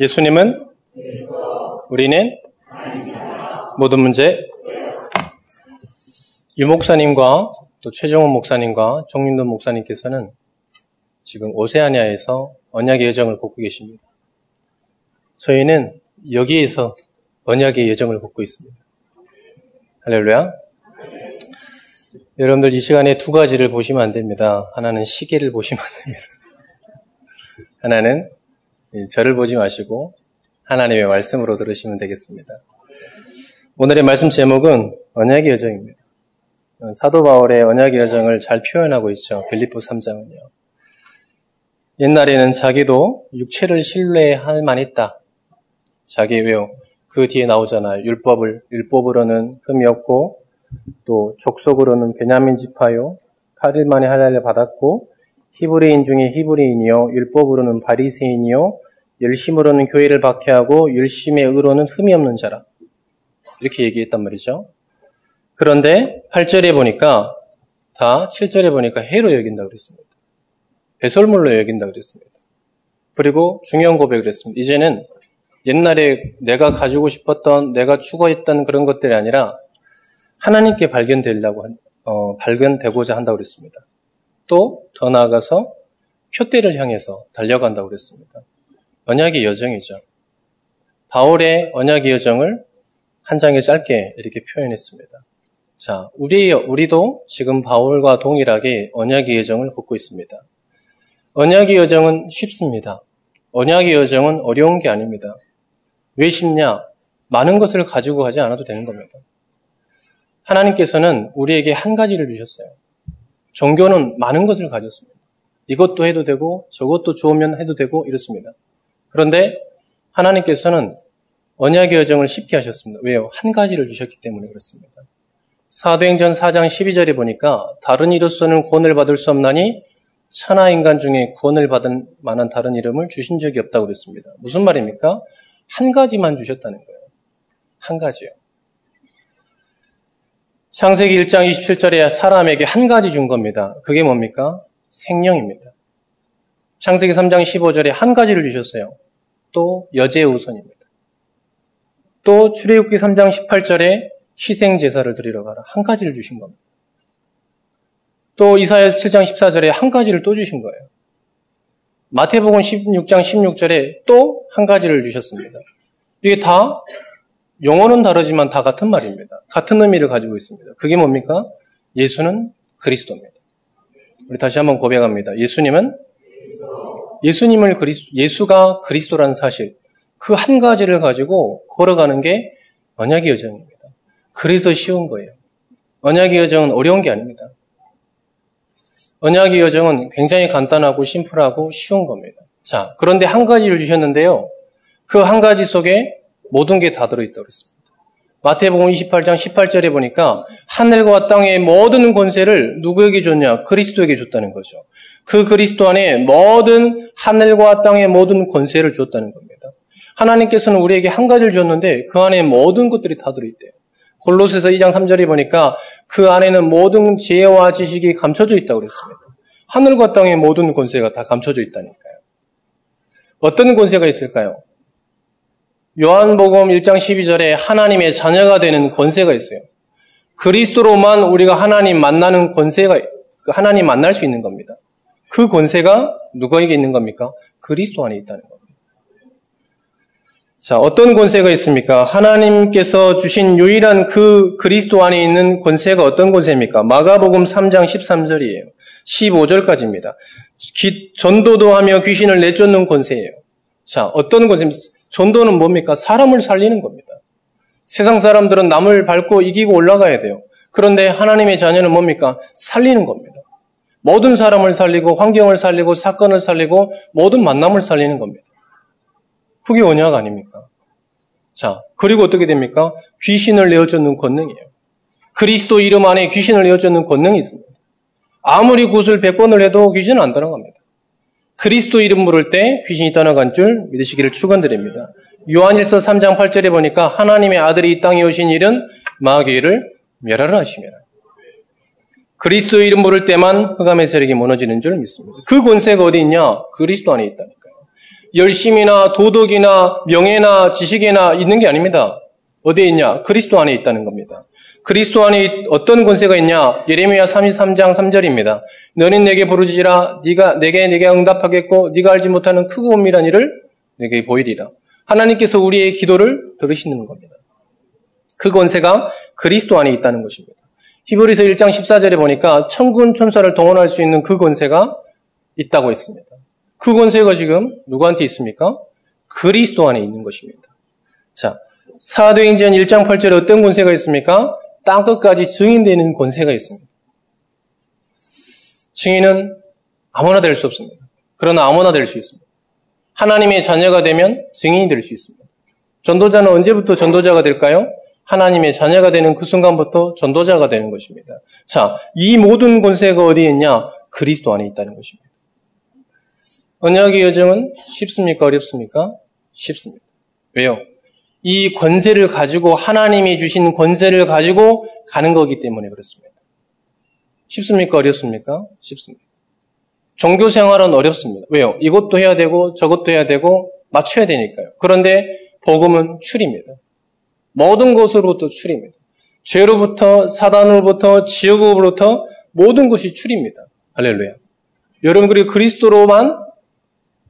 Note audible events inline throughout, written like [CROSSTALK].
예수님은 우리는 모든 문제 유 목사님과 또 최정훈 목사님과 정윤돈 목사님께서는 지금 오세아니아에서 언약의 여정을 걷고 계십니다. 저희는 여기에서 언약의 여정을 걷고 있습니다. 할렐루야. 여러분들 이 시간에 두 가지를 보시면 안 됩니다. 하나는 시계를 보시면 안 됩니다. 하나는 저를 보지 마시고 하나님의 말씀으로 들으시면 되겠습니다. 오늘의 말씀 제목은 언약의 여정입니다. 사도 바울의 언약의 여정을 잘 표현하고 있죠. 빌립보 3장은요. 옛날에는 자기도 육체를 신뢰할 만했다. 자기 왜요? 그 뒤에 나오잖아요. 율법을 율법으로는 흠이 없고 또 족속으로는 베냐민 지파요. 8일 만에 할례를 받았고 히브리인 중에 히브리인이요 율법으로는 바리새인이요 열심으로는 교회를 박해하고 열심의 의로는 흠이 없는 자라. 이렇게 얘기했단 말이죠. 그런데 8절에 보니까 다 7절에 보니까 해로 여긴다 그랬습니다. 배설물로 여긴다 그랬습니다. 그리고 중요한 고백을 했습니다. 이제는 옛날에 내가 가지고 싶었던 내가 추구했던 그런 것들이 아니라 하나님께 발견되려고 어, 발견되고자 한다고 그랬습니다. 또 더 나아가서 표대를 향해서 달려간다고 그랬습니다. 언약의 여정이죠. 바울의 언약의 여정을 한 장에 짧게 이렇게 표현했습니다. 자, 우리, 우리도 지금 바울과 동일하게 언약의 여정을 걷고 있습니다. 언약의 여정은 쉽습니다. 언약의 여정은 어려운 게 아닙니다. 왜 쉽냐? 많은 것을 가지고 가지 않아도 되는 겁니다. 하나님께서는 우리에게 한 가지를 주셨어요. 종교는 많은 것을 가졌습니다. 이것도 해도 되고 저것도 좋으면 해도 되고 이렇습니다. 그런데 하나님께서는 언약의 여정을 쉽게 하셨습니다. 왜요? 한 가지를 주셨기 때문에 그렇습니다. 사도행전 4장 12절에 보니까 다른 이로서는 구원을 받을 수 없나니 천하 인간 중에 구원을 받은 만한 다른 이름을 주신 적이 없다고 그랬습니다. 무슨 말입니까? 한 가지만 주셨다는 거예요. 한 가지요. 창세기 1장 27절에 사람에게 한 가지 준 겁니다. 그게 뭡니까? 생명입니다. 창세기 3장 15절에 한 가지를 주셨어요. 또 여제의 우선입니다. 또 출애굽기 3장 18절에 희생 제사를 드리러 가라. 한 가지를 주신 겁니다. 또 이사야 7장 14절에 한 가지를 또 주신 거예요. 마태복음 16장 16절에 또 한 가지를 주셨습니다. 이게 다 용어는 다르지만 다 같은 말입니다. 같은 의미를 가지고 있습니다. 그게 뭡니까? 예수는 그리스도입니다. 우리 다시 한번 고백합니다. 예수님은 예수님을 그리스, 예수가 그리스도라는 사실, 그 한 가지를 가지고 걸어가는 게 언약의 여정입니다. 그래서 쉬운 거예요. 언약의 여정은 어려운 게 아닙니다. 언약의 여정은 굉장히 간단하고 심플하고 쉬운 겁니다. 자, 그런데 한 가지를 주셨는데요. 그 한 가지 속에 모든 게 다 들어있다고 그랬습니다. 마태복음 28장 18절에 보니까 하늘과 땅의 모든 권세를 누구에게 줬냐? 그리스도에게 줬다는 거죠. 그 그리스도 안에 모든 하늘과 땅의 모든 권세를 줬다는 겁니다. 하나님께서는 우리에게 한 가지를 줬는데 그 안에 모든 것들이 다 들어있대요. 골로새서 2장 3절에 보니까 그 안에는 모든 지혜와 지식이 감춰져 있다고 그랬습니다. 하늘과 땅의 모든 권세가 다 감춰져 있다니까요. 어떤 권세가 있을까요? 요한복음 1장 12절에 하나님의 자녀가 되는 권세가 있어요. 그리스도로만 우리가 하나님 만나는 권세가 그 하나님 만날 수 있는 겁니다. 그 권세가 누구에게 있는 겁니까? 그리스도 안에 있다는 겁니다. 자, 어떤 권세가 있습니까? 하나님께서 주신 유일한 그 그리스도 안에 있는 권세가 어떤 권세입니까? 마가복음 3장 13절이에요. 15절까지입니다. 전도도 하며 귀신을 내쫓는 권세예요. 자, 어떤 권세입니까? 전도는 뭡니까? 사람을 살리는 겁니다. 세상 사람들은 남을 밟고 이기고 올라가야 돼요. 그런데 하나님의 자녀는 뭡니까? 살리는 겁니다. 모든 사람을 살리고 환경을 살리고 사건을 살리고 모든 만남을 살리는 겁니다. 그게 언약 아닙니까? 자, 그리고 어떻게 됩니까? 귀신을 내어쫓는 권능이에요. 그리스도 이름 안에 귀신을 내어쫓는 권능이 있습니다. 아무리 굿을 100번을 해도 귀신은 안 떠나갑니다. 그리스도 이름 부를 때 귀신이 떠나간 줄 믿으시기를 축원드립니다. 요한일서 3장 8절에 보니까 하나님의 아들이 이 땅에 오신 일은 마귀를 멸하라 하시면 그리스도 이름 부를 때만 흑암의 세력이 무너지는 줄 믿습니다. 그 권세가 어디 있냐? 그리스도 안에 있다니까요. 열심이나 도덕이나 명예나 지식이나 있는 게 아닙니다. 어디에 있냐? 그리스도 안에 있다는 겁니다. 그리스도 안에 어떤 권세가 있냐? 예레미야 33장 3절입니다. 너는 내게 부르짖으라 네가 내게 내게 응답하겠고 네가 알지 못하는 크고 은밀한 일을 내게 보이리라. 하나님께서 우리의 기도를 들으시는 겁니다. 그 권세가 그리스도 안에 있다는 것입니다. 히브리서 1장 14절에 보니까 천군 천사를 동원할 수 있는 그 권세가 있다고 했습니다. 그 권세가 지금 누구한테 있습니까? 그리스도 안에 있는 것입니다. 자, 사도행전 1장 8절에 어떤 권세가 있습니까? 땅끝까지 증인되는 권세가 있습니다. 증인은 아무나 될 수 없습니다. 그러나 아무나 될 수 있습니다. 하나님의 자녀가 되면 증인이 될 수 있습니다. 전도자는 언제부터 전도자가 될까요? 하나님의 자녀가 되는 그 순간부터 전도자가 되는 것입니다. 자, 이 모든 권세가 어디에 있냐? 그리스도 안에 있다는 것입니다. 언약의 여정은 쉽습니까? 어렵습니까? 쉽습니다. 왜요? 이 권세를 가지고 하나님이 주신 권세를 가지고 가는 거기 때문에 그렇습니다. 쉽습니까? 어렵습니까? 쉽습니다. 종교 생활은 어렵습니다. 왜요? 이것도 해야 되고 저것도 해야 되고 맞춰야 되니까요. 그런데 복음은 출입니다. 모든 것으로부터 출입니다. 죄로부터 사단으로부터 지옥으로부터 모든 것이 출입니다. 할렐루야. 여러분 그리고 그리스도로만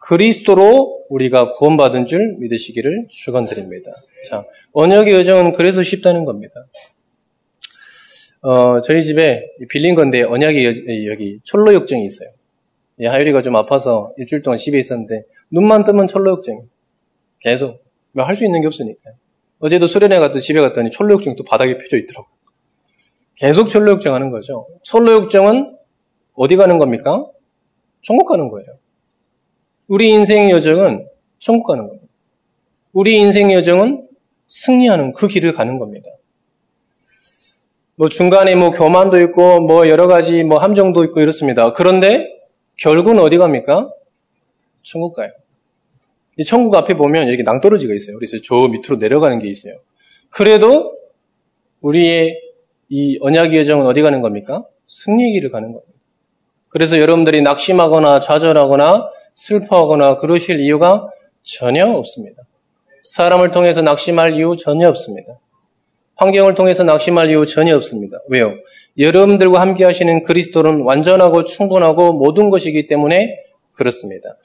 그리스도로 우리가 구원받은 줄 믿으시기를 축원드립니다. 자, 언약의 여정은 그래서 쉽다는 겁니다. 어, 저희 집에 빌린 건데 언약의 여, 여기 철로 역정이 있어요. 예, 하율이가 좀 아파서 일주일 동안 집에 있었는데 눈만 뜨면 철로 역정이 계속 뭐 할 수 있는 게 없으니까. 어제도 수련회 갔더니 집에 갔더니 철로 역정이 또 바닥에 펴져 있더라고. 계속 철로 역정 하는 거죠. 철로 역정은 어디 가는 겁니까? 천국 가는 거예요. 우리 인생 여정은 천국 가는 겁니다. 우리 인생 여정은 승리하는 그 길을 가는 겁니다. 뭐 중간에 뭐 교만도 있고 뭐 여러 가지 뭐 함정도 있고 이렇습니다. 그런데 결국은 어디 갑니까? 천국 가요. 이 천국 앞에 보면 이렇게 낭떠러지가 있어요. 그래서 저 밑으로 내려가는 게 있어요. 그래도 우리의 이 언약의 여정은 어디 가는 겁니까? 승리의 길을 가는 겁니다. 그래서 여러분들이 낙심하거나 좌절하거나 슬퍼하거나 그러실 이유가 전혀 없습니다. 사람을 통해서 낙심할 이유 전혀 없습니다. 환경을 통해서 낙심할 이유 전혀 없습니다. 왜요? 여러분들과 함께 하시는 그리스도는 완전하고 충분하고 모든 것이기 때문에 그렇습니다.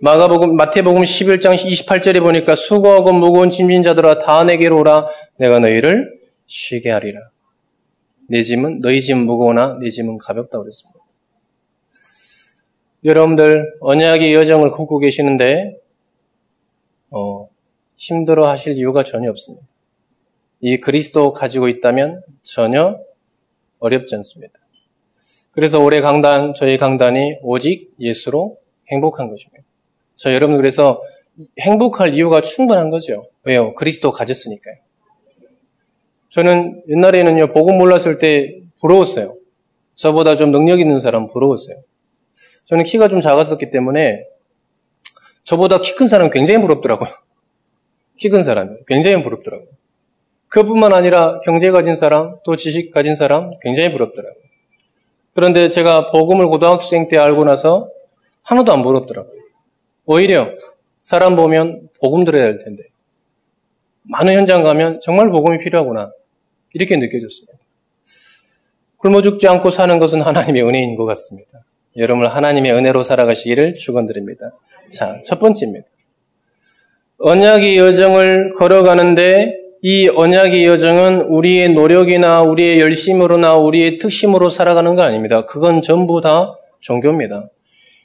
마가복음, 마태복음 11장 28절에 보니까 수고하고 무거운 짐진 자들아 다 내게로 오라 내가 너희를 쉬게 하리라. 내 짐은 너희 짐 무거우나 내 짐은 가볍다 그랬습니다. 여러분들 언약의 여정을 걷고 계시는데 어, 힘들어 하실 이유가 전혀 없습니다. 이 그리스도 가지고 있다면 전혀 어렵지 않습니다. 그래서 올해 강단, 저희 강단이 오직 예수로 행복한 것입니다. 저 여러분 그래서 행복할 이유가 충분한 거죠. 왜요? 그리스도 가졌으니까요. 저는 옛날에는요, 복음 몰랐을 때 부러웠어요. 저보다 좀 능력 있는 사람 부러웠어요. 저는 키가 좀 작았었기 때문에 저보다 키 큰 사람 굉장히 부럽더라고요. [LAUGHS] 키 큰 사람이 굉장히 부럽더라고요. 그뿐만 아니라 경제 가진 사람, 또 지식 가진 사람 굉장히 부럽더라고요. 그런데 제가 복음을 고등학생 때 알고 나서 하나도 안 부럽더라고요. 오히려 사람 보면 복음 들어야 할 텐데 많은 현장 가면 정말 복음이 필요하구나 이렇게 느껴졌습니다. 굶어 죽지 않고 사는 것은 하나님의 은혜인 것 같습니다. 여러분 하나님의 은혜로 살아가시기를 축원드립니다. 자, 첫 번째입니다. 언약의 여정을 걸어가는데 이 언약의 여정은 우리의 노력이나 우리의 열심으로나 우리의 특심으로 살아가는 거 아닙니다. 그건 전부 다 종교입니다.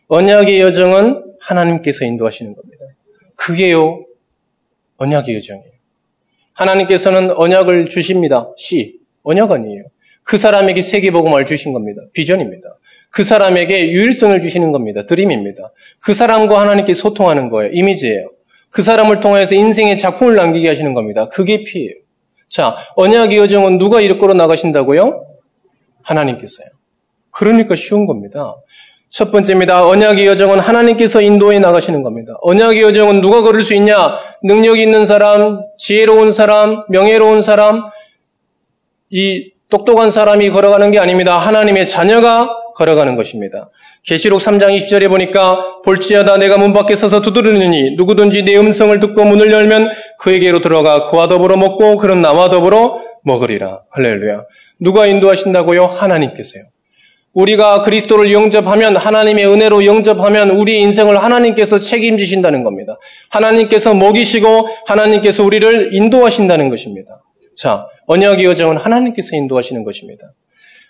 언약의 여정은 하나님께서 인도하시는 겁니다. 그게요, 언약의 여정이에요. 하나님께서는 언약을 주십니다. 시, 언약 아니에요. 그 사람에게 세계복음을 주신 겁니다. 비전입니다. 그 사람에게 유일성을 주시는 겁니다. 드림입니다. 그 사람과 하나님께 소통하는 거예요. 이미지예요. 그 사람을 통해서 인생의 작품을 남기게 하시는 겁니다. 그게 피예요. 자, 언약의 여정은 누가 이끌어 나가신다고요? 하나님께서요. 그러니까 쉬운 겁니다. 첫 번째입니다. 언약의 여정은 하나님께서 인도해 나가시는 겁니다. 언약의 여정은 누가 걸을 수 있냐? 능력 있는 사람, 지혜로운 사람, 명예로운 사람, 이 똑똑한 사람이 걸어가는 게 아닙니다. 하나님의 자녀가 걸어가는 것입니다. 계시록 3장 20절에 보니까 볼지어다 내가 문 밖에 서서 두드리느니 누구든지 내 음성을 듣고 문을 열면 그에게로 들어가 그와 더불어 먹고 그런 나와 더불어 먹으리라. 할렐루야. 누가 인도하신다고요? 하나님께서요. 우리가 그리스도를 영접하면 하나님의 은혜로 영접하면 우리 인생을 하나님께서 책임지신다는 겁니다. 하나님께서 먹이시고 하나님께서 우리를 인도하신다는 것입니다. 자, 언약의 여정은 하나님께서 인도하시는 것입니다.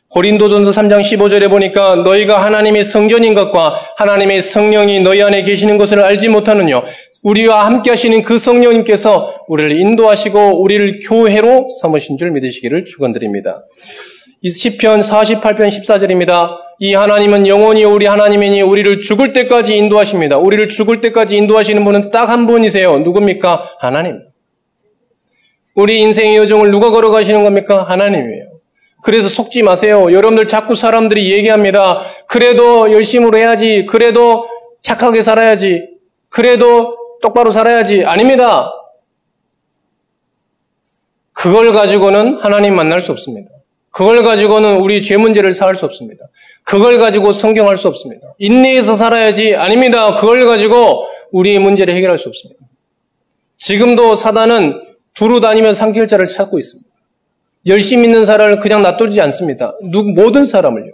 고린도전서 3장 15절에 보니까 너희가 하나님의 성전인 것과 하나님의 성령이 너희 안에 계시는 것을 알지 못하느냐 우리와 함께 하시는 그 성령님께서 우리를 인도하시고 우리를 교회로 삼으신 줄 믿으시기를 축원드립니다. 이 시편 48편 14절입니다. 이 하나님은 영원히 우리 하나님이니 우리를 죽을 때까지 인도하십니다. 우리를 죽을 때까지 인도하시는 분은 딱 한 분이세요. 누굽니까? 하나님. 우리 인생의 여정을 누가 걸어가시는 겁니까? 하나님이에요. 그래서 속지 마세요. 여러분들 자꾸 사람들이 얘기합니다. 그래도 열심으로 해야지. 그래도 착하게 살아야지. 그래도 똑바로 살아야지. 아닙니다. 그걸 가지고는 하나님 만날 수 없습니다. 그걸 가지고는 우리 죄 문제를 사할 수 없습니다. 그걸 가지고 성경할 수 없습니다. 인내해서 살아야지. 아닙니다. 그걸 가지고 우리의 문제를 해결할 수 없습니다. 지금도 사단은 두루 다니며 상길자를 찾고 있습니다. 열심히 있는 사람을 그냥 놔두지 않습니다. 누, 모든 사람을요.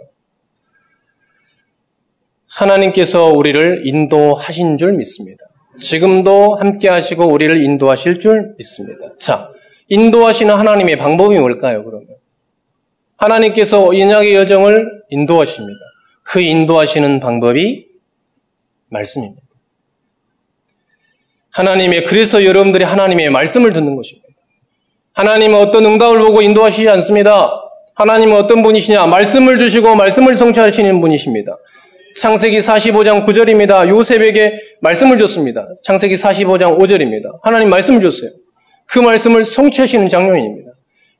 하나님께서 우리를 인도하신 줄 믿습니다. 지금도 함께 하시고 우리를 인도하실 줄 믿습니다. 자, 인도하시는 하나님의 방법이 뭘까요, 그러면? 하나님께서 인약의 여정을 인도하십니다. 그 인도하시는 방법이 말씀입니다. 하나님의, 그래서 여러분들이 하나님의 말씀을 듣는 것입니다. 하나님은 어떤 응답을 보고 인도하시지 않습니다. 하나님은 어떤 분이시냐? 말씀을 주시고 말씀을 성취하시는 분이십니다. 창세기 45장 9절입니다. 요셉에게 말씀을 줬습니다. 창세기 45장 5절입니다. 하나님 말씀을 줬어요. 그 말씀을 성취하시는 장면입니다.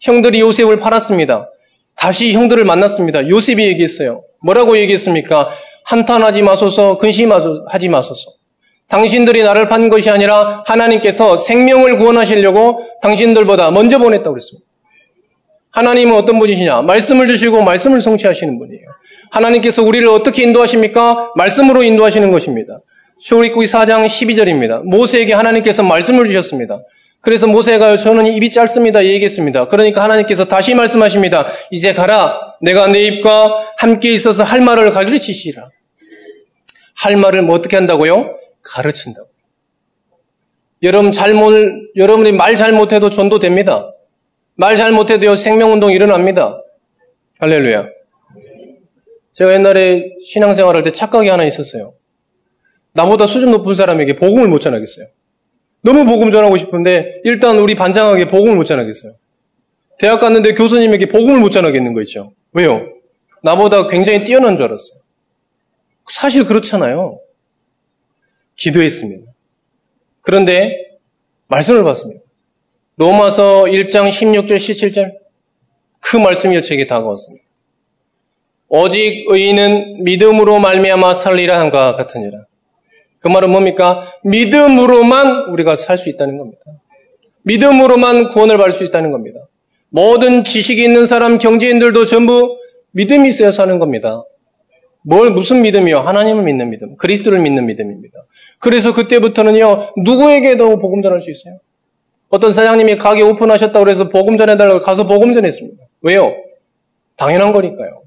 형들이 요셉을 팔았습니다. 다시 형들을 만났습니다. 요셉이 얘기했어요. 뭐라고 얘기했습니까? 한탄하지 마소서, 근심하지 마소서. 당신들이 나를 판 것이 아니라 하나님께서 생명을 구원하시려고 당신들보다 먼저 보냈다고 그랬습니다. 하나님은 어떤 분이시냐? 말씀을 주시고 말씀을 성취하시는 분이에요. 하나님께서 우리를 어떻게 인도하십니까? 말씀으로 인도하시는 것입니다. 출애굽기 4장 12절입니다. 모세에게 하나님께서 말씀을 주셨습니다. 그래서 모세가 저는 입이 짧습니다. 얘기했습니다. 그러니까 하나님께서 다시 말씀하십니다. 이제 가라. 내가 내 입과 함께 있어서 할 말을 가르치시라. 할 말을 뭐 어떻게 한다고요? 가르친다고. 여러분 잘못, 여러분이 말 잘못해도 전도됩니다. 말 잘못해도요, 생명운동 일어납니다. 할렐루야. 제가 옛날에 신앙생활 할때 착각이 하나 있었어요. 나보다 수준 높은 사람에게 복음을 못 전하겠어요. 너무 복음 전하고 싶은데, 일단 우리 반장에게 복음을 못 전하겠어요. 대학 갔는데 교수님에게 복음을 못 전하겠는 거 있죠. 왜요? 나보다 굉장히 뛰어난 줄 알았어요. 사실 그렇잖아요. 기도했습니다. 그런데 말씀을 봤습니다. 로마서 1장 16절 17절 그 말씀이 저에게 다가왔습니다. 오직 의인은 믿음으로 말미암아 살리라 한과 같으니라. 그 말은 뭡니까? 믿음으로만 우리가 살 수 있다는 겁니다. 믿음으로만 구원을 받을 수 있다는 겁니다. 모든 지식이 있는 사람, 경제인들도 전부 믿음이 있어야 사는 겁니다. 뭘 무슨 믿음이요? 하나님을 믿는 믿음, 그리스도를 믿는 믿음입니다. 그래서 그때부터는요 누구에게도 복음 전할 수 있어요. 어떤 사장님이 가게 오픈하셨다고 해서 복음 전해달라고 가서 복음 전했습니다. 왜요? 당연한 거니까요.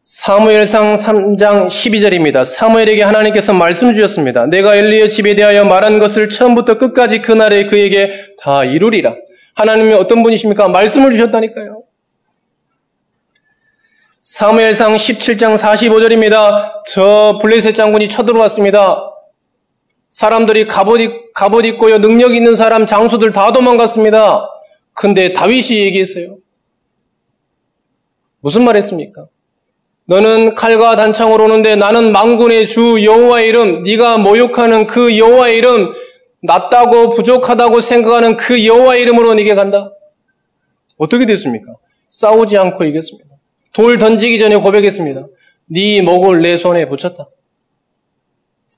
사무엘상 3장 12절입니다. 사무엘에게 하나님께서 말씀 주셨습니다. 내가 엘리의 집에 대하여 말한 것을 처음부터 끝까지 그날에 그에게 다 이루리라. 하나님이 어떤 분이십니까? 말씀을 주셨다니까요. 사무엘상 17장 45절입니다. 저 블레셋 장군이 쳐들어왔습니다. 사람들이 갑옷, 갑옷 입고요. 능력 있는 사람, 장수들 다 도망갔습니다. 근데 다윗이 얘기했어요. 무슨 말 했습니까? 너는 칼과 단창으로 오는데 나는 망군의 주 여호와의 이름, 네가 모욕하는 그 여호와의 이름, 낮다고 부족하다고 생각하는 그 여호와의 이름으로 네게 간다. 어떻게 됐습니까? 싸우지 않고 이겼습니다. 돌 던지기 전에 고백했습니다. 네 목을 내 손에 붙였다.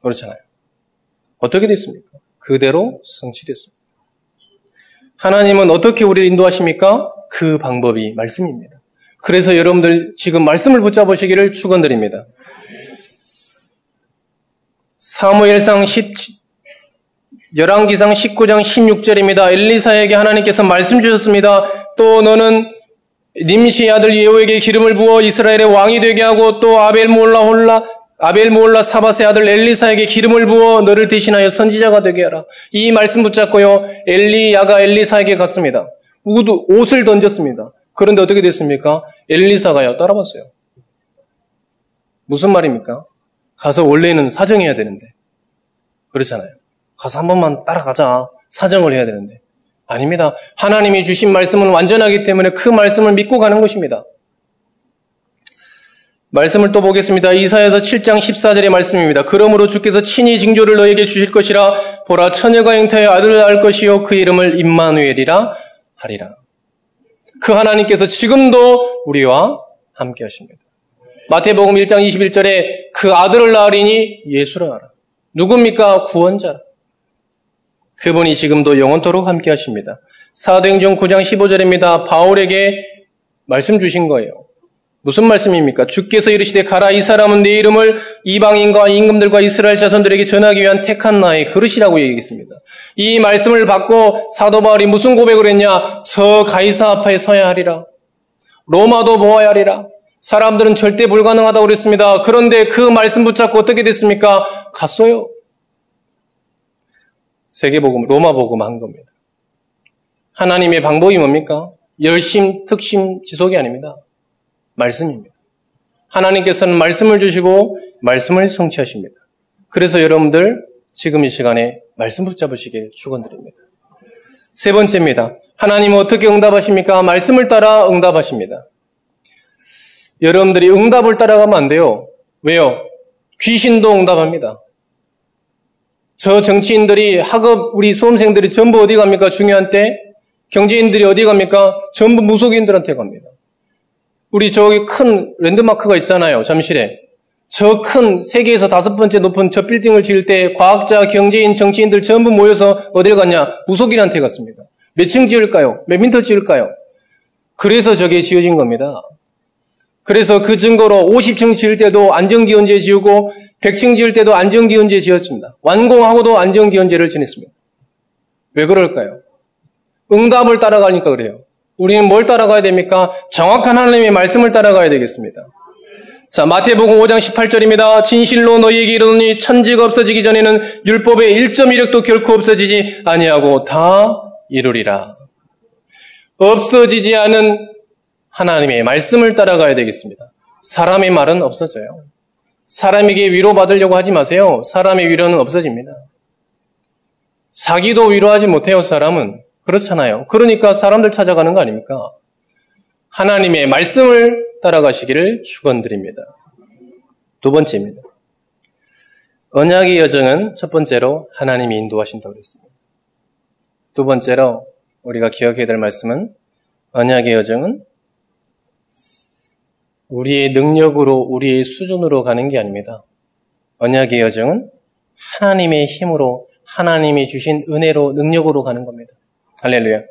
그렇잖아요. 어떻게 됐습니까? 그대로 성취됐습니다. 하나님은 어떻게 우리를 인도하십니까? 그 방법이 말씀입니다. 그래서 여러분들 지금 말씀을 붙잡으시기를 축원드립니다. 사무엘상 10, 열왕기상 19장 16절입니다. 엘리사에게 하나님께서 말씀 주셨습니다. 또 너는 님시의 아들 예호에게 기름을 부어 이스라엘의 왕이 되게 하고 또 아벨 몰라 홀라 아벨 몰라 사바의 아들 엘리사에게 기름을 부어 너를 대신하여 선지자가 되게 하라. 이 말씀 붙잡고요. 엘리야가 엘리사에게 갔습니다. 우도 옷을 던졌습니다. 그런데 어떻게 됐습니까? 엘리사가요 따라왔어요. 무슨 말입니까? 가서 원래는 사정해야 되는데 그렇잖아요. 가서 한 번만 따라가자 사정을 해야 되는데 아닙니다. 하나님이 주신 말씀은 완전하기 때문에 그 말씀을 믿고 가는 것입니다. 말씀을 또 보겠습니다. 이사에서 7장 14절의 말씀입니다. 그러므로 주께서 친히 징조를 너에게 주실 것이라 보라 처녀가 잉태하여 아들을 낳을 것이요 그 이름을 임마누엘이라 하리라. 그 하나님께서 지금도 우리와 함께 하십니다. 마태복음 1장 21절에 그 아들을 낳으리니 예수라 하라. 누굽니까? 구원자라. 그분이 지금도 영원토록 함께 하십니다. 사도행전 9장 15절입니다. 바울에게 말씀 주신 거예요. 무슨 말씀입니까? 주께서 이르시되 가라 이 사람은 내 이름을 이방인과 임금들과 이스라엘 자손들에게 전하기 위한 택한 나의 그릇이라고 얘기했습니다. 이 말씀을 받고 사도 바울이 무슨 고백을 했냐? 저 가이사 앞에 서야 하리라. 로마도 보아야 하리라. 사람들은 절대 불가능하다고 그랬습니다. 그런데 그 말씀 붙잡고 어떻게 됐습니까? 갔어요. 세계복음, 로마복음 한 겁니다. 하나님의 방법이 뭡니까? 열심, 특심, 지속이 아닙니다. 말씀입니다. 하나님께서는 말씀을 주시고 말씀을 성취하십니다. 그래서 여러분들 지금 이 시간에 말씀 붙잡으시길 축원드립니다. 세 번째입니다. 하나님은 어떻게 응답하십니까? 말씀을 따라 응답하십니다. 여러분들이 응답을 따라가면 안 돼요. 왜요? 귀신도 응답합니다. 저 정치인들이 학업 우리 수험생들이 전부 어디 갑니까? 중요한 때 경제인들이 어디 갑니까? 전부 무속인들한테 갑니다. 우리 저기 큰 랜드마크가 있잖아요. 잠실에. 저 큰 세계에서 다섯 번째 높은 저 빌딩을 지을 때 과학자, 경제인, 정치인들 전부 모여서 어딜 갔냐? 무속인한테 갔습니다. 몇 층 지을까요? 몇 미터 지을까요? 그래서 저게 지어진 겁니다. 그래서 그 증거로 50층 지을 때도 안전기원제 지우고 100층 지을 때도 안전기원제 지었습니다. 완공하고도 안전기원제를 지냈습니다. 왜 그럴까요? 응답을 따라가니까 그래요. 우리는 뭘 따라가야 됩니까? 정확한 하나님의 말씀을 따라가야 되겠습니다. 자, 마태복음 5장 18절입니다. 진실로 너희에게 이르노니 천지가 없어지기 전에는 율법의 1.1획도 결코 없어지지 아니하고 다 이루리라. 없어지지 않은 하나님의 말씀을 따라가야 되겠습니다. 사람의 말은 없어져요. 사람에게 위로받으려고 하지 마세요. 사람의 위로는 없어집니다. 자기도 위로하지 못해요, 사람은. 그렇잖아요. 그러니까 사람들 찾아가는 거 아닙니까? 하나님의 말씀을 따라가시기를 축원드립니다. 두 번째입니다. 언약의 여정은 첫 번째로 하나님이 인도하신다고 그랬습니다. 두 번째로 우리가 기억해야 될 말씀은 언약의 여정은 우리의 능력으로 우리의 수준으로 가는 게 아닙니다. 언약의 여정은 하나님의 힘으로 하나님이 주신 은혜로 능력으로 가는 겁니다. 할렐루야.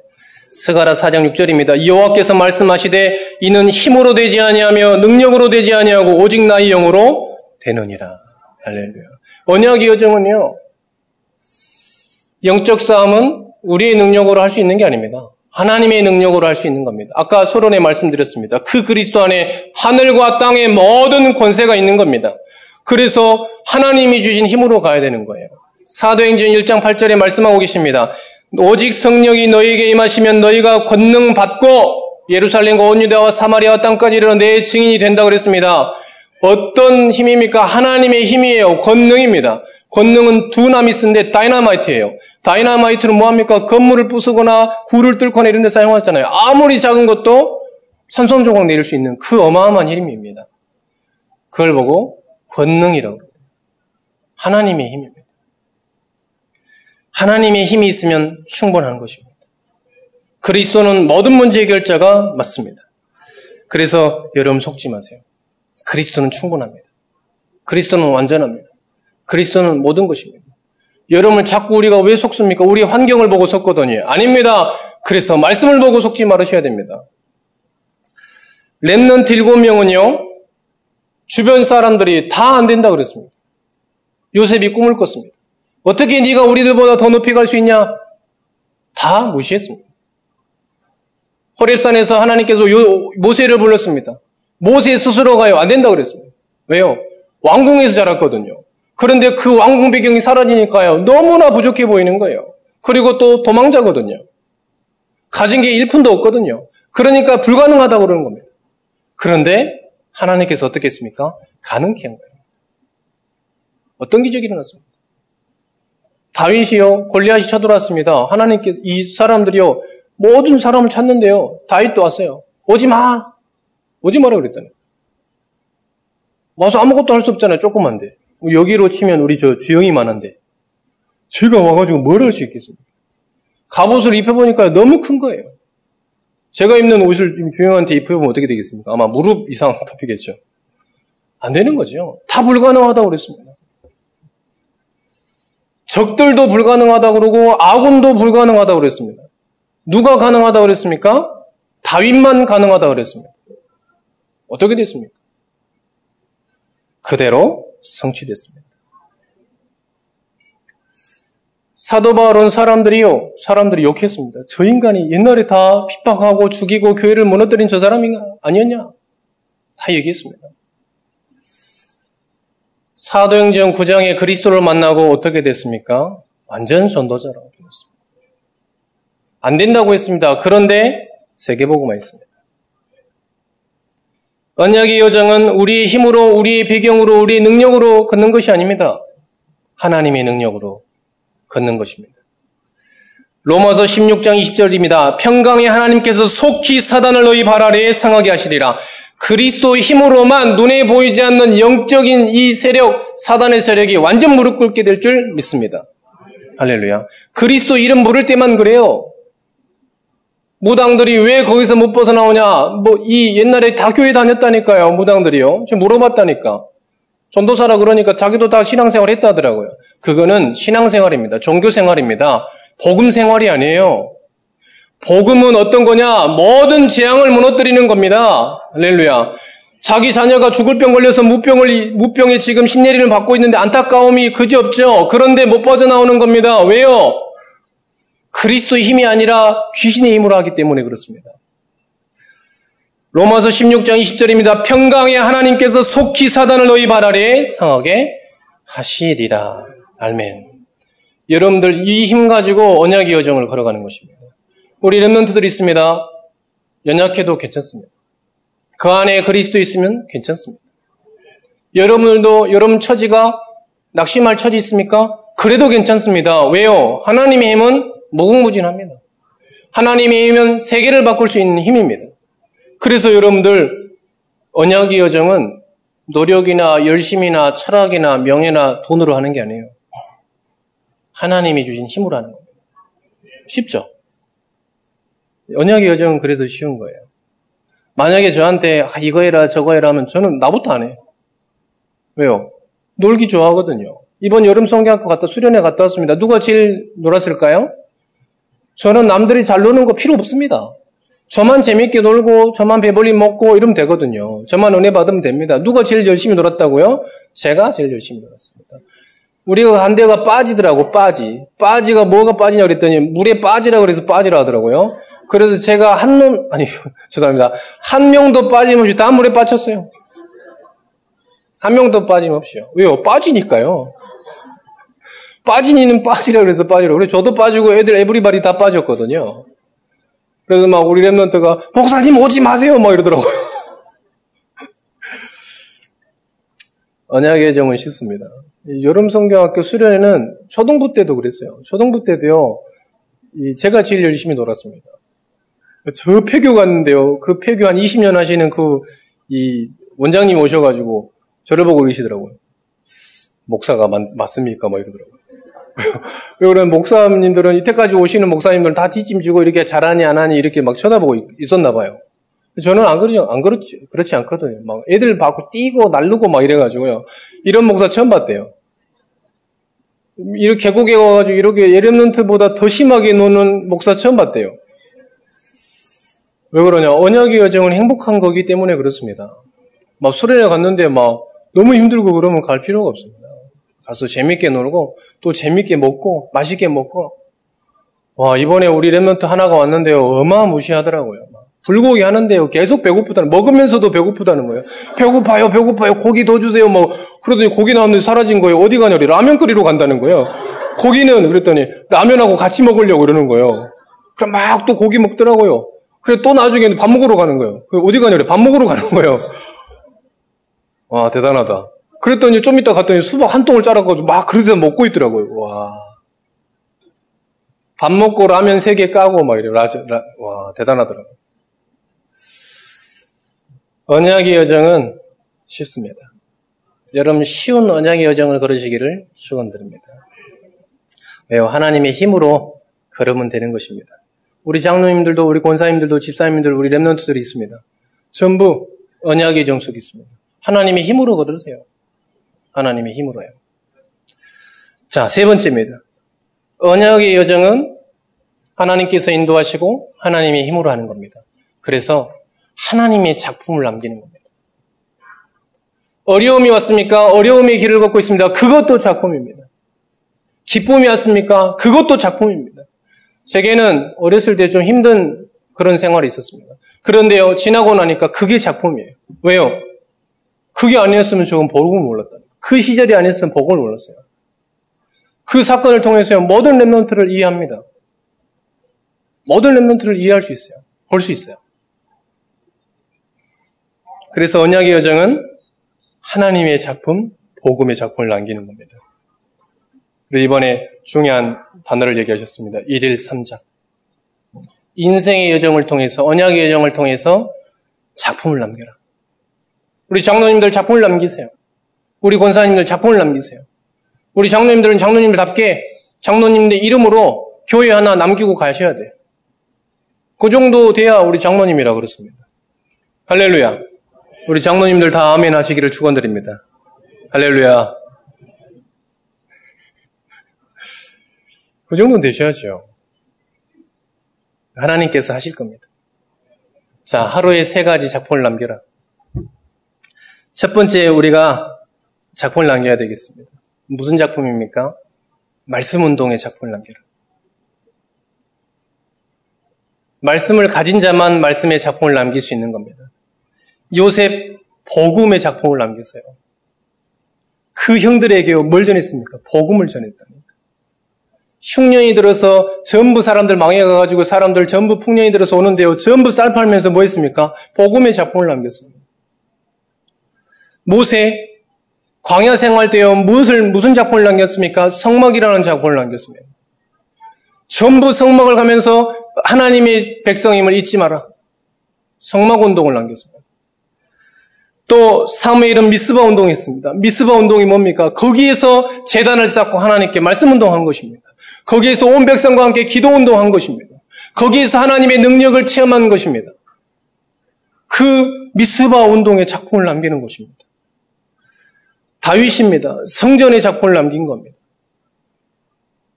스가라 4장 6절입니다. 여호와께서 말씀하시되 이는 힘으로 되지 아니하며 능력으로 되지 아니하고 오직 나의 영으로 되느니라. 할렐루야. 언약의 여정은요. 영적 싸움은 우리의 능력으로 할 수 있는 게 아닙니다. 하나님의 능력으로 할 수 있는 겁니다. 아까 소론에 말씀드렸습니다. 그 그리스도 안에 하늘과 땅의 모든 권세가 있는 겁니다. 그래서 하나님이 주신 힘으로 가야 되는 거예요. 사도행전 1장 8절에 말씀하고 계십니다. 오직 성령이 너희에게 임하시면 너희가 권능 받고 예루살렘과 온 유다와 사마리아 땅까지 이르러 내 증인이 된다고 그랬습니다. 어떤 힘입니까? 하나님의 힘이에요. 권능입니다. 권능은 두나미스인데 다이나마이트예요. 다이나마이트는 뭐합니까? 건물을 부수거나 굴을 뚫거나 이런 데 사용하잖아요. 아무리 작은 것도 산산조각 내릴 수 있는 그 어마어마한 힘입니다. 그걸 보고 권능이라고 그래요. 하나님의 힘입니다. 하나님의 힘이 있으면 충분한 것입니다. 그리스도는 모든 문제 해결자가 맞습니다. 그래서 여러분 속지 마세요. 그리스도는 충분합니다. 그리스도는 완전합니다. 그리스도는 모든 것입니다. 여러분 자꾸 우리가 왜 속습니까? 우리 환경을 보고 속거든요. 아닙니다. 그래서 말씀을 보고 속지 말으셔야 됩니다. remnant 일곱 명은요, 주변 사람들이 다 안 된다 그랬습니다. 요셉이 꿈을 꿨습니다. 어떻게 네가 우리들보다 더 높이 갈 수 있냐? 다 무시했습니다. 호랩산에서 하나님께서 요, 모세를 불렀습니다. 모세 스스로 가요. 안 된다 그랬습니다. 왜요? 왕궁에서 자랐거든요. 그런데 그 왕궁 배경이 사라지니까요. 너무나 부족해 보이는 거예요. 그리고 또 도망자거든요. 가진 게 1푼도 없거든요. 그러니까 불가능하다고 그러는 겁니다. 그런데 하나님께서 어떻게 했습니까? 가능케 한 거예요. 어떤 기적이 일어났습니까? 다윗이요, 골리앗이 쳐들어왔습니다. 하나님께서, 이 사람들이요, 모든 사람을 찾는데요. 다윗도 왔어요. 오지 마! 오지 마라 그랬더니. 와서 아무것도 할 수 없잖아요. 조그만데. 여기로 치면 우리 저 주영이 많은데. 제가 와가지고 뭘 할 수 있겠습니까? 갑옷을 입혀보니까 너무 큰 거예요. 제가 입는 옷을 주영한테 입혀보면 어떻게 되겠습니까? 아마 무릎 이상 [LAUGHS] 덮이겠죠. 안 되는 거죠. 다 불가능하다고 그랬습니다. 적들도 불가능하다고 그러고 아군도 불가능하다고 그랬습니다. 누가 가능하다고 그랬습니까? 다윗만 가능하다고 그랬습니다. 어떻게 됐습니까? 그대로 성취됐습니다. 사도 바울은 사람들이요, 사람들이 욕했습니다. 저 인간이 옛날에 다 핍박하고 죽이고 교회를 무너뜨린 저 사람이 아니었냐? 다 얘기했습니다. 사도행전 9장에 그리스도를 만나고 어떻게 됐습니까? 완전 전도자라고 되었습니다. 안 된다고 했습니다. 그런데 세계보고만 있습니다. 언약의 여정은 우리의 힘으로, 우리의 배경으로, 우리의 능력으로 걷는 것이 아닙니다. 하나님의 능력으로 걷는 것입니다. 로마서 16장 20절입니다. 평강의 하나님께서 속히 사단을 너희 발 아래에 상하게 하시리라. 그리스도의 힘으로만 눈에 보이지 않는 영적인 이 세력, 사단의 세력이 완전 무릎 꿇게 될 줄 믿습니다. 할렐루야. 그리스도 이름 부를 때만 그래요. 무당들이 왜 거기서 못 벗어나오냐? 뭐, 이 옛날에 다 교회 다녔다니까요, 무당들이요. 지금 물어봤다니까. 전도사라 그러니까 자기도 다 신앙생활 했다 하더라고요. 그거는 신앙생활입니다. 종교생활입니다. 복음생활이 아니에요. 복음은 어떤 거냐? 모든 재앙을 무너뜨리는 겁니다. 할렐루야. 자기 자녀가 죽을 병 걸려서 무병을, 무병에 지금 신내리를 받고 있는데 안타까움이 그지없죠? 그런데 못 빠져나오는 겁니다. 왜요? 그리스도의 힘이 아니라 귀신의 힘으로 하기 때문에 그렇습니다. 로마서 16장 20절입니다. 평강의 하나님께서 속히 사단을 너희 발 아래에 상하게 하시리라. 알멘. 여러분들 이 힘 가지고 언약의 여정을 걸어가는 것입니다. 우리 랩런트들이 있습니다. 연약해도 괜찮습니다. 그 안에 그리스도 있으면 괜찮습니다. 여러분들도 여러분 처지가 낙심할 처지 있습니까? 그래도 괜찮습니다. 왜요? 하나님의 힘은 무궁무진합니다. 하나님의 힘은 세계를 바꿀 수 있는 힘입니다. 그래서 여러분들 언약의 여정은 노력이나 열심이나 철학이나 명예나 돈으로 하는 게 아니에요. 하나님이 주신 힘으로 하는 겁니다. 쉽죠? 언약의 여정은 그래서 쉬운 거예요. 만약에 저한테 아, 이거 해라 저거 해라 하면 저는 나부터 안 해요. 왜요? 놀기 좋아하거든요. 이번 여름 성경학교 갔다 수련회 갔다 왔습니다. 누가 제일 놀았을까요? 저는 남들이 잘 노는 거 필요 없습니다. 저만 재밌게 놀고 저만 배불리 먹고 이러면 되거든요. 저만 은혜 받으면 됩니다. 누가 제일 열심히 놀았다고요? 제가 제일 열심히 놀았습니다. 우리가 한 대가 빠지더라고 빠지. 빠지가 뭐가 빠지냐 그랬더니 물에 빠지라 그래서 빠지라 하더라고요. 그래서 제가 한 놈, [LAUGHS] 아니, 죄송합니다. 한 명도 빠짐없이 다 물에 빠졌어요. 한 명도 빠짐없이요. 왜요? 빠지니까요. 빠진 이는 빠지라 그래서 빠지라. 그래 저도 빠지고 애들 에브리바디 다 빠졌거든요. 그래서 막 우리 랩런트가 목사님 오지 마세요 막 이러더라고요. [LAUGHS] 언약의 정은 쉽습니다. 여름 성경학교 수련회는 초등부 때도 그랬어요. 초등부 때도요. 제가 제일 열심히 놀았습니다. 저 폐교 갔는데요. 그 폐교 한 20년 하시는 그 이 원장님 오셔가지고 저를 보고 그러시더라고요. 목사가 맞, 맞습니까? 막 이러더라고요. [LAUGHS] 왜 그러면 목사님들은 이때까지 오시는 목사님들은 다 뒷짐지고 이렇게 잘하니 안 하니 이렇게 막 쳐다보고 있었나 봐요. 저는 안 그러지, 안 그렇지, 그렇지 않거든요. 막 애들 받고 뛰고 날르고 막 이래가지고요. 이런 목사 처음 봤대요. 이렇게 계곡에 와가지고 이렇게 예렘넌트보다 더 심하게 노는 목사 처음 봤대요. 왜 그러냐? 언약의 여정은 행복한 거기 때문에 그렇습니다. 막 수련회 갔는데 막 너무 힘들고 그러면 갈 필요가 없습니다. 가서 재밌게 놀고 또 재밌게 먹고 맛있게 먹고 와 이번에 우리 랩런트 하나가 왔는데요 어마무시하더라고요. 불고기 하는데요 계속 배고프다는 먹으면서도 배고프다는 거예요. 배고파요 배고파요 고기 더 주세요 뭐 그러더니 고기 나왔는데 사라진 거예요. 어디 가냐래 라면 끓이러 간다는 거예요. 고기는 그랬더니 라면하고 같이 먹으려고 그러는 거예요. 그럼 막 또 고기 먹더라고요. 그래 또 나중에는 밥 먹으러 가는 거예요. 어디 가냐래 밥 먹으러 가는 거예요. 와 대단하다. 그랬더니 좀 이따 갔더니 수박 한 통을 자라가지고 막 그릇에 먹고 있더라고요. 와. 밥 먹고 라면 세 개 까고 막 이래. 라, 라, 와, 대단하더라고요. 언약의 여정은 쉽습니다. 여러분 쉬운 언약의 여정을 걸으시기를 축원드립니다. 왜요? 하나님의 힘으로 걸으면 되는 것입니다. 우리 장로님들도 우리 권사님들도 집사님들 우리 랩런트들이 있습니다. 전부 언약의 정속이 있습니다. 하나님의 힘으로 걸으세요. 하나님의 힘으로요. 자, 세 번째입니다. 언약의 여정은 하나님께서 인도하시고 하나님의 힘으로 하는 겁니다. 그래서 하나님의 작품을 남기는 겁니다. 어려움이 왔습니까? 어려움의 길을 걷고 있습니다. 그것도 작품입니다. 기쁨이 왔습니까? 그것도 작품입니다. 제게는 어렸을 때 좀 힘든 그런 생활이 있었습니다. 그런데요, 지나고 나니까 그게 작품이에요. 왜요? 그게 아니었으면 조금 복음을 몰랐다. 그 시절이 아니었으면 복음을 몰랐어요. 그 사건을 통해서 모든 랩런트를 이해합니다. 모든 랩런트를 이해할 수 있어요. 볼 수 있어요. 그래서 언약의 여정은 하나님의 작품, 복음의 작품을 남기는 겁니다. 이번에 중요한 단어를 얘기하셨습니다. 1일 3작. 인생의 여정을 통해서, 언약의 여정을 통해서 작품을 남겨라. 우리 장로님들 작품을 남기세요. 우리 권사님들 작품을 남기세요. 우리 장로님들은 장로님들답게 장로님들 이름으로 교회 하나 남기고 가셔야 돼요. 그 정도 돼야 우리 장로님이라 그렇습니다. 할렐루야. 우리 장로님들 다 아멘 하시기를 축원드립니다. 할렐루야. 그 정도는 되셔야죠. 하나님께서 하실 겁니다. 자, 하루에 세 가지 작품을 남겨라. 첫 번째 우리가 작품을 남겨야 되겠습니다. 무슨 작품입니까? 말씀 운동의 작품을 남겨라. 말씀을 가진 자만 말씀의 작품을 남길 수 있는 겁니다. 요셉 복음의 작품을 남겼어요. 그 형들에게 뭘 전했습니까? 복음을 전했다니까. 흉년이 들어서 전부 사람들 망해가가지고 사람들 전부 풍년이 들어서 오는데요. 전부 쌀 팔면서 뭐 했습니까? 복음의 작품을 남겼습니다. 모세 광야 생활 때요 무엇을 무슨 작품을 남겼습니까? 성막이라는 작품을 남겼습니다. 전부 성막을 가면서 하나님의 백성임을 잊지 마라. 성막 운동을 남겼습니다. 또 사무엘은 미스바 운동했습니다. 미스바 운동이 뭡니까? 거기에서 재단을 쌓고 하나님께 말씀 운동한 것입니다. 거기에서 온 백성과 함께 기도 운동한 것입니다. 거기에서 하나님의 능력을 체험한 것입니다. 그 미스바 운동의 작품을 남기는 것입니다. 다윗입니다. 성전의 작품을 남긴 겁니다.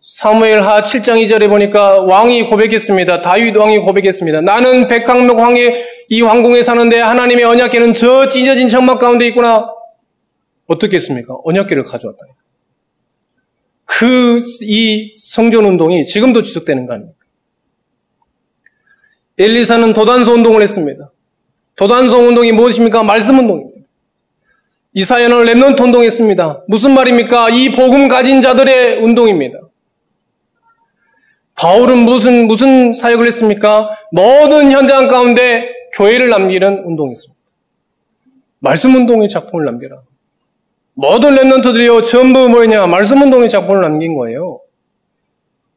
사무엘 하 7장 2절에 보니까 왕이 고백했습니다. 다윗 왕이 고백했습니다. 나는 백항목 왕의 이 왕궁에 사는데 하나님의 언약계는 저 찢어진 천막 가운데 있구나. 어떻게 했습니까? 언약궤를 가져왔다니까. 그, 이 성전 운동이 지금도 지속되는 거 아닙니까? 엘리사는 도단성 운동을 했습니다. 도단소 운동이 무엇입니까? 말씀 운동입니다. 이사야는 Remnant 운동했습니다. 무슨 말입니까? 이 복음 가진 자들의 운동입니다. 바울은 무슨, 무슨 사역을 했습니까? 모든 현장 가운데 교회를 남기는 운동이었습니다. 말씀 운동의 작품을 남겨라. 모든 랩런트들이요, 전부 뭐냐, 말씀 운동의 작품을 남긴 거예요.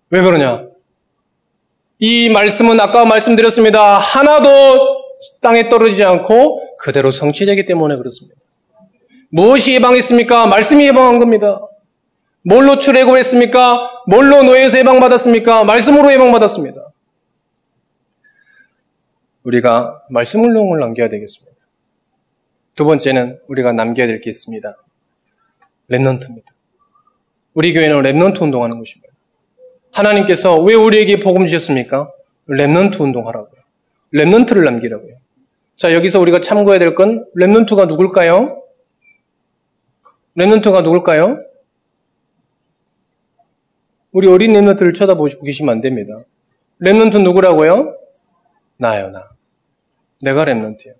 왜 그러냐? 이 말씀은 아까 말씀드렸습니다. 하나도 땅에 떨어지지 않고 그대로 성취되기 때문에 그렇습니다. 무엇이 예방했습니까? 말씀이 예방한 겁니다. 뭘로 출애굽했습니까? 뭘로 노예에서 예방받았습니까? 말씀으로 예방받았습니다. 우리가 말씀 운동을 남겨야 되겠습니다. 두 번째는 우리가 남겨야 될 게 있습니다. Remnant입니다. 우리 교회는 Remnant 운동하는 곳입니다. 하나님께서 왜 우리에게 복음 주셨습니까? Remnant 운동하라고요. Remnant를 남기라고요. 자, 여기서 우리가 참고해야 될 건 Remnant가 누굴까요? Remnant가 누굴까요? 우리 어린 Remnant를 쳐다보시고 계시면 안 됩니다. Remnant 누구라고요? 나요, 나. 내가 Remnant예요.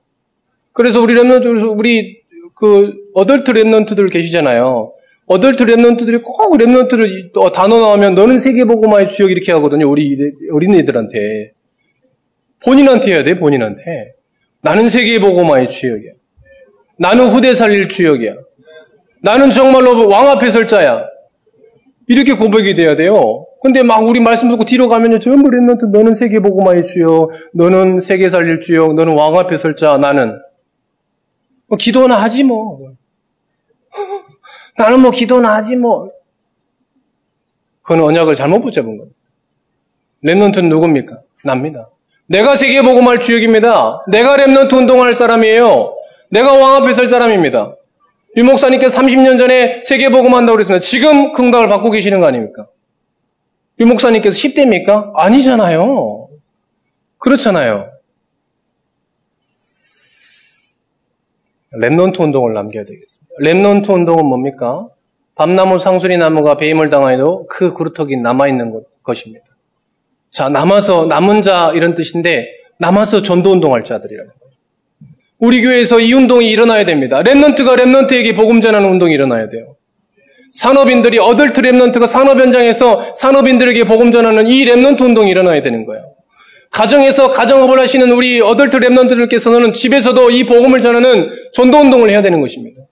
그래서 우리 Remnant, 우리 그 adult Remnant들 계시잖아요. adult Remnant들이 꼭 Remnant를 어, 단어 나오면 너는 세계복음화의 주역 이렇게 하거든요. 우리 어린이들한테. 본인한테 해야 돼, 본인한테. 나는 세계복음화의 주역이야. 나는 후대 살릴 주역이야. 나는 정말로 왕 앞에 설 자야. 이렇게 고백이 돼야 돼요. 근데 막 우리 말씀 듣고 뒤로 가면요. 전부 Remnant 너는 세계 복음화의 주역. 너는 세계 살릴 주역. 너는 왕 앞에 설 자. 나는. 뭐 기도나 하지 뭐. [LAUGHS] 나는 뭐 기도나 하지 뭐. 그건 언약을 잘못 붙잡은 겁니다. Remnant는 누굽니까? 납니다. 내가 세계 복음화할 주역입니다. 내가 Remnant 운동할 사람이에요. 내가 왕 앞에 설 사람입니다. 류 목사님께서 30년 전에 세계복음화 한다고 그랬습니다. 지금 응답을 받고 계시는 거 아닙니까? 류 목사님께서 10대입니까? 아니잖아요. 그렇잖아요. Remnant 운동을 남겨야 되겠습니다. Remnant 운동은 뭡니까? 밤나무 상수리 나무가 베임을 당하여도 그 그루터기 남아있는 것, 입니다 자, 남아서, 남은 자 이런 뜻인데, 남아서 전도 운동할 자들이라는. 우리 교회에서 이 운동이 일어나야 됩니다. Remnant가 Remnant에게 복음 전하는 운동이 일어나야 돼요. 산업인들이 adult Remnant가 산업 현장에서 산업인들에게 복음 전하는 이 Remnant 운동이 일어나야 되는 거예요. 가정에서 가정업을 하시는 우리 adult Remnant들께서는 집에서도 이 복음을 전하는 전도 운동을 해야 되는 것입니다.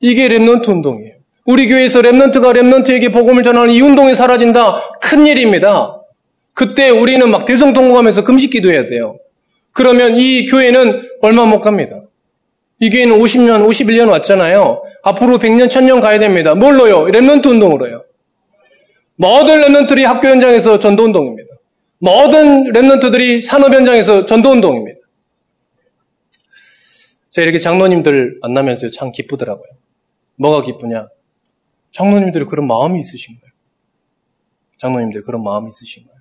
이게 Remnant 운동이에요. 우리 교회에서 Remnant가 Remnant에게 복음을 전하는 이 운동이 사라진다. 큰 일입니다. 그때 우리는 막 대성통곡하면서 금식 기도 해야 돼요. 그러면 이 교회는 얼마 못 갑니다. 이 교회는 50년, 51년 왔잖아요. 앞으로 100년, 1000년 가야 됩니다. 뭘로요? Remnant 운동으로요. 모든 Remnant들이 학교 현장에서 전도 운동입니다. 모든 Remnant들이 산업 현장에서 전도 운동입니다. 제가 이렇게 장로님들 만나면서 참 기쁘더라고요. 뭐가 기쁘냐? 장로님들이 그런 마음이 있으신 거예요. 장로님들 그런 마음이 있으신 거예요.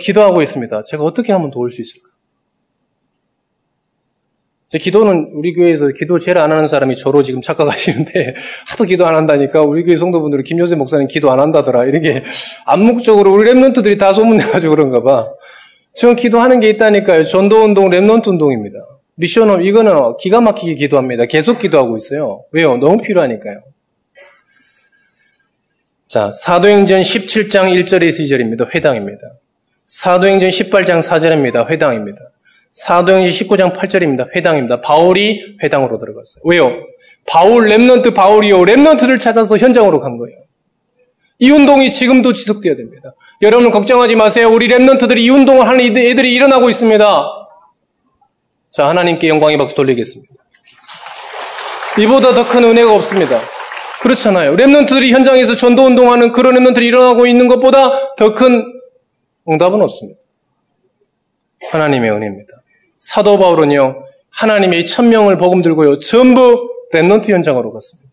기도하고 있습니다. 제가 어떻게 하면 도울 수 있을까? 제 기도는 우리 교회에서 기도 제일 안 하는 사람이 저로 지금 착각하시는데 [LAUGHS] 하도 기도 안 한다니까 우리 교회 성도분들이 김효세 목사님 기도 안 한다더라 이렇게 암묵적으로 우리 랩런트들이 다 소문내가지고 그런가 봐. 지금 기도하는 게 있다니까요. 전도운동, 랩런트 운동입니다. 미션은 이거는 기가 막히게 기도합니다. 계속 기도하고 있어요. 왜요? 너무 필요하니까요. 자, 사도행전 17장 1절에서 2절입니다. 회당입니다. 사도행전 18장 4절입니다. 회당입니다. 사도행전 19장 8절입니다. 회당입니다. 바울이 회당으로 들어갔어요. 왜요? 바울, Remnant 바울이요. Remnant를 찾아서 현장으로 간 거예요. 이 운동이 지금도 지속되어야 됩니다. 여러분 걱정하지 마세요. 우리 Remnant들이 이 운동을 하는 애들이 일어나고 있습니다. 자, 하나님께 영광의 박수 돌리겠습니다. 이보다 더 큰 은혜가 없습니다. 그렇잖아요. Remnant들이 현장에서 전도 운동하는 그런 Remnant들이 일어나고 있는 것보다 더 큰 응답은 없습니다. 하나님의 은혜입니다. 사도 바울은요, 하나님의 천명을 복음 들고요, 전부 Remnant 현장으로 갔습니다.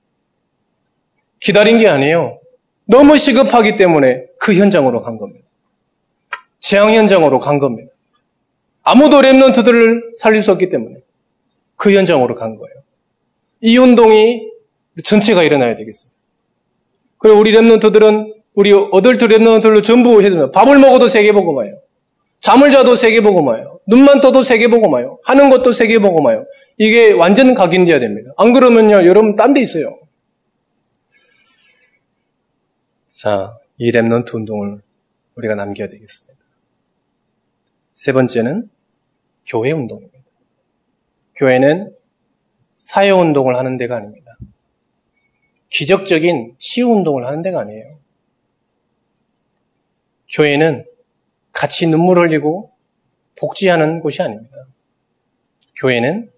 기다린 게 아니에요. 너무 시급하기 때문에 그 현장으로 간 겁니다. 재앙 현장으로 간 겁니다. 아무도 랩런트들을 살릴 수 없기 때문에 그 현장으로 간 거예요. 이 운동이 전체가 일어나야 되겠습니다. 그리고 우리 랩런트들은 우리 어덜트 랩런트를 전부 해야 됩니다. 밥을 먹어도 세계 보고 마요. 잠을 자도 세계 보고 마요. 눈만 떠도 세계 보고 마요. 하는 것도 세계 보고 마요. 이게 완전 각인돼야 됩니다. 안 그러면요, 여러분 딴 데 있어요. 자, 이 랩런트 운동을 우리가 남겨야 되겠습니다. 세 번째는 교회 운동입니다. 교회는 사회 운동을 하는 데가 아닙니다. 기적적인 치유 운동을 하는 데가 아니에요. 교회는 같이 눈물 흘리고 복지하는 곳이 아닙니다. 교회는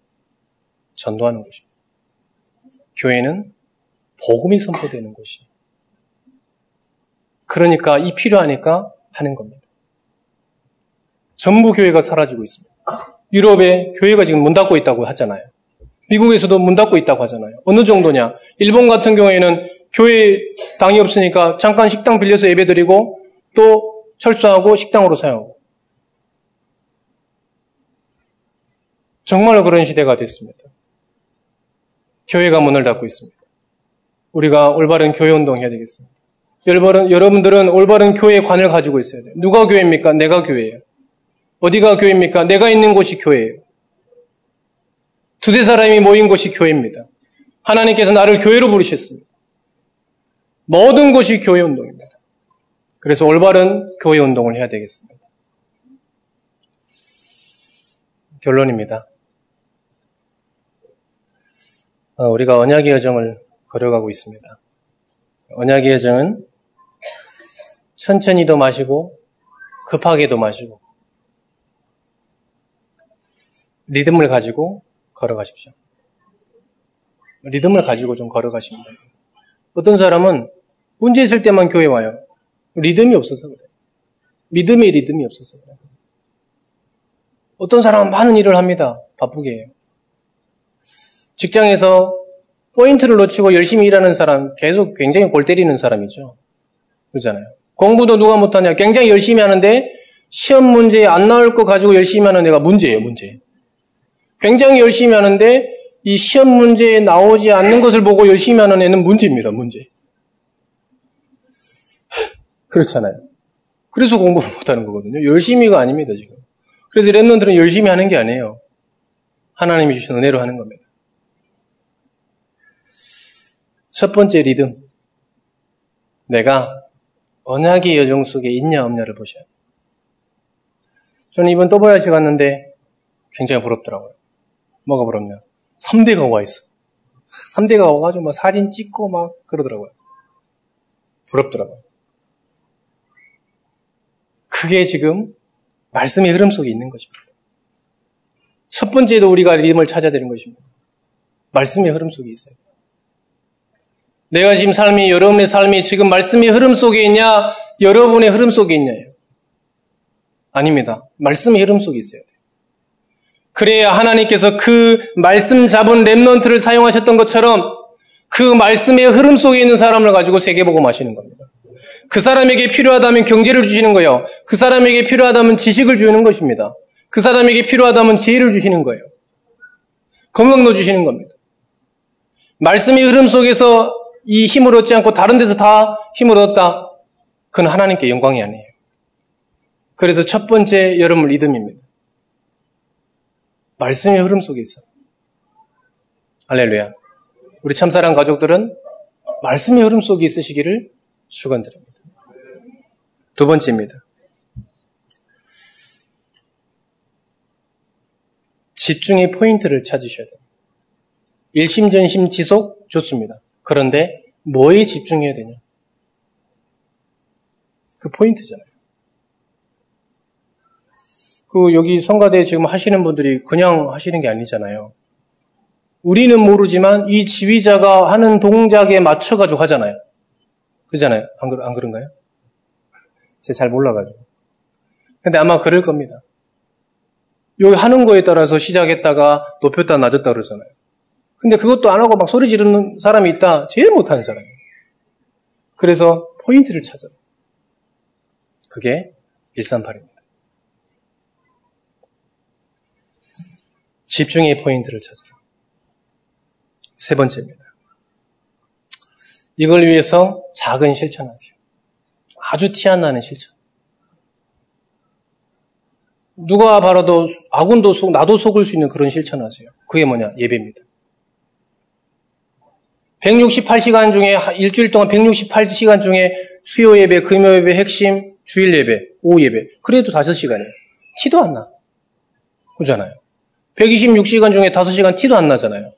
전도하는 곳입니다. 교회는 복음이 선포되는 곳이. 그러니까 이 필요하니까 하는 겁니다. 전부 교회가 사라지고 있습니다. 유럽에 교회가 지금 문 닫고 있다고 하잖아요. 미국에서도 문 닫고 있다고 하잖아요. 어느 정도냐? 일본 같은 경우에는 교회 당이 없으니까 잠깐 식당 빌려서 예배드리고 또 철수하고 식당으로 사용하고. 정말로 그런 시대가 됐습니다. 교회가 문을 닫고 있습니다. 우리가 올바른 교회 운동 해야 되겠습니다. 여러분, 여러분들은 올바른 교회의 관을 가지고 있어야 돼요. 누가 교회입니까? 내가 교회예요. 어디가 교회입니까? 내가 있는 곳이 교회예요. 두세 사람이 모인 곳이 교회입니다. 하나님께서 나를 교회로 부르셨습니다. 모든 곳이 교회 운동입니다. 그래서 올바른 교회 운동을 해야 되겠습니다. 결론입니다. 어, 우리가 언약의 여정을 걸어가고 있습니다. 언약의 여정은 천천히도 마시고 급하게도 마시고 리듬을 가지고 걸어가십시오. 리듬을 가지고 좀 걸어가십니다. 어떤 사람은 문제 있을 때만 교회 와요. 리듬이 없어서 그래요. 믿음의 리듬이 없어서 그래요. 어떤 사람은 많은 일을 합니다. 바쁘게 해요. 직장에서 포인트를 놓치고 열심히 일하는 사람 계속 굉장히 골 때리는 사람이죠. 그러잖아요. 공부도 누가 못하냐. 굉장히 열심히 하는데 시험 문제에 안 나올 거 가지고 열심히 하는 애가 문제예요, 문제. 굉장히 열심히 하는데 이 시험 문제에 나오지 않는 것을 보고 열심히 하는 애는 문제입니다, 문제. 그렇잖아요. 그래서 공부를 못하는 거거든요. 열심히가 아닙니다, 지금. 그래서 랩런들은 열심히 하는 게 아니에요. 하나님이 주신 은혜로 하는 겁니다. 첫 번째 리듬. 내가 언약의 여정 속에 있냐 없냐를 보셔야 돼요. 저는 이번 또보야시 갔는데 굉장히 부럽더라고요. 뭐가 부럽냐. 3대가 와 있어. 3대가 와가지고 막 사진 찍고 막 그러더라고요. 부럽더라고요. 그게 지금 말씀의 흐름 속에 있는 것입니다. 첫 번째도 우리가 리듬을 찾아야 되는 것입니다. 말씀의 흐름 속에 있어요. 내가 지금 삶이 여러분의 삶이 지금 말씀의 흐름 속에 있냐, 여러분의 흐름 속에 있냐요. 아닙니다. 말씀의 흐름 속에 있어야 돼요. 그래야 하나님께서 그 말씀 잡은 랩넌트를 사용하셨던 것처럼 그 말씀의 흐름 속에 있는 사람을 가지고 세계보고 마시는 겁니다. 그 사람에게 필요하다면 경제를 주시는 거예요. 그 사람에게 필요하다면 지식을 주는 것입니다. 그 사람에게 필요하다면 지혜를 주시는 거예요. 건강도 주시는 겁니다. 말씀의 흐름 속에서 이 힘을 얻지 않고 다른 데서 다 힘을 얻었다. 그건 하나님께 영광이 아니에요. 그래서 첫 번째 여러분 리듬입니다. 말씀의 흐름 속에 있어. 할렐루야. 우리 참사랑 가족들은 말씀의 흐름 속에 있으시기를 축원드립니다. 두 번째입니다. 집중의 포인트를 찾으셔야 돼요. 일심전심 지속 좋습니다. 그런데 뭐에 집중해야 되냐? 그 포인트잖아요. 그 여기 성가대 지금 하시는 분들이 그냥 하시는 게 아니잖아요. 우리는 모르지만 이 지휘자가 하는 동작에 맞춰가지고 하잖아요. 그잖아요. 안, 그, 안 그런가요? 제가 잘 몰라가지고. 근데 아마 그럴 겁니다. 여기 하는 거에 따라서 시작했다가 높였다 낮았다 그러잖아요. 근데 그것도 안 하고 막 소리 지르는 사람이 있다. 제일 못하는 사람이에요. 그래서 포인트를 찾아요. 그게 138입니다. 집중의 포인트를 찾아라. 세 번째입니다. 이걸 위해서 작은 실천하세요. 아주 티 안 나는 실천. 누가 바라도 아군도 속, 나도 속을 수 있는 그런 실천하세요. 그게 뭐냐? 예배입니다. 168시간 중에 일주일 동안 168시간 중에 수요 예배, 금요 예배, 핵심, 주일 예배, 오후 예배. 그래도 5시간이에요. 티도 안 나. 그잖아요. 126시간 중에 5시간 티도 안 나잖아요.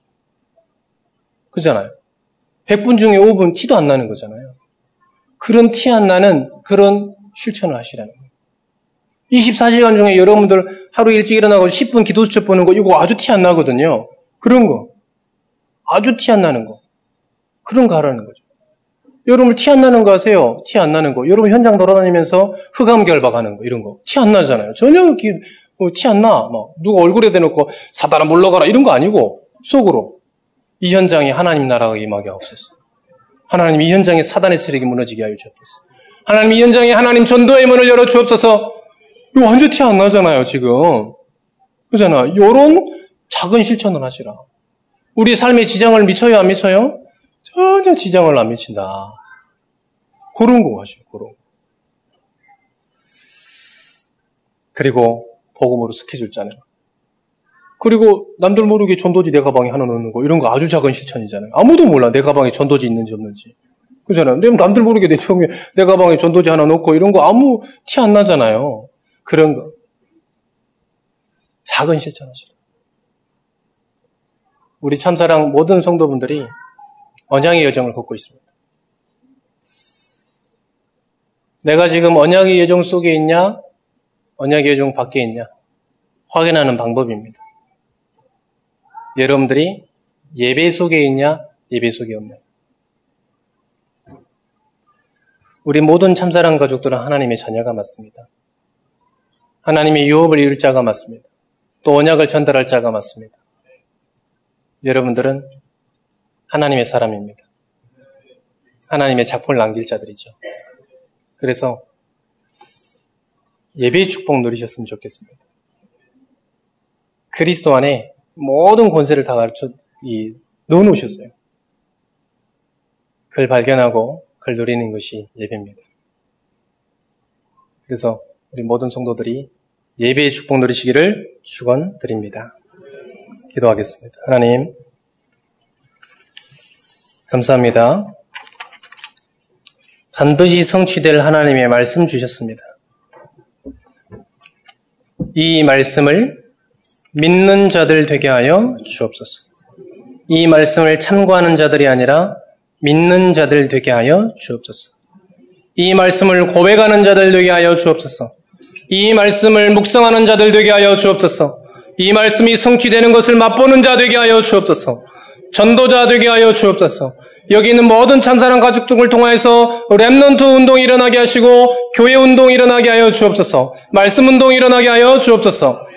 그잖아요. 100분 중에 5분 티도 안 나는 거잖아요. 그런 티 안 나는 그런 실천을 하시라는 거예요. 24시간 중에 여러분들 하루 일찍 일어나고 10분 기도 수첩 보는 거 이거 아주 티 안 나거든요. 그런 거. 아주 티 안 나는 거. 그런 거 하라는 거죠. 여러분 티 안 나는 거 하세요. 티 안 나는 거. 여러분 현장 돌아다니면서 흑암 결박하는 거 이런 거. 티 안 나잖아요. 전혀 뭐 티안 나. 뭐 누가 얼굴에 대놓고 사단아 물러가라 이런 거 아니고 속으로 이 현장에 하나님 나라가 임하게 하옵소서. 하나님 이 현장에 사단의 세력이 무너지게 하여 주옵소서. 하나님 이 현장에 하나님 전도의 문을 열어 주옵소서. 이거 완전 티 안 나잖아요 지금. 그잖아. 요런 작은 실천을 하시라. 우리 삶에 지장을 미쳐요, 안 미쳐요? 전혀 지장을 안 미친다. 그런 거 하시오, 그런 거. 그리고 복음으로 스케줄 짜는 거. 그리고 남들 모르게 전도지 내 가방에 하나 넣는 거 이런 거 아주 작은 실천이잖아요. 아무도 몰라 내 가방에 전도지 있는지 없는지. 그잖아요. 남들 모르게 내, 내 가방에 전도지 하나 넣고 이런 거 아무 티 안 나잖아요. 그런 거. 작은 실천하시라. 우리 참사랑 모든 성도분들이 언양의 여정을 걷고 있습니다. 내가 지금 언약의 여정 속에 있냐? 언약의 여정 밖에 있냐? 확인하는 방법입니다. 여러분들이 예배 속에 있냐? 예배 속에 없냐? 우리 모든 참사랑 가족들은 하나님의 자녀가 맞습니다. 하나님의 유업을 이룰 자가 맞습니다. 또 언약을 전달할 자가 맞습니다. 여러분들은 하나님의 사람입니다. 하나님의 작품을 남길 자들이죠. 그래서 예배의 축복 누리셨으면 좋겠습니다. 그리스도 안에 모든 권세를 다 가르쳐 이, 넣어놓으셨어요. 그걸 발견하고 그걸 누리는 것이 예배입니다. 그래서 우리 모든 성도들이 예배의 축복 누리시기를 축원드립니다. 기도하겠습니다. 하나님 감사합니다. 반드시 성취될 하나님의 말씀 주셨습니다. 이 말씀을 믿는 자들 되게 하여 주옵소서. 이 말씀을 참고하는 자들이 아니라 믿는 자들 되게 하여 주옵소서. 이 말씀을 고백하는 자들 되게 하여 주옵소서. 이 말씀을 묵상하는 자들 되게 하여 주옵소서. 이 말씀이 성취되는 것을 맛보는 자 되게 하여 주옵소서. 전도자 되게 하여 주옵소서. 여기 있는 모든 참사랑 가족들을 통하여서 Remnant 운동 일어나게 하시고 교회 운동 일어나게 하여 주옵소서. 말씀 운동 일어나게 하여 주옵소서.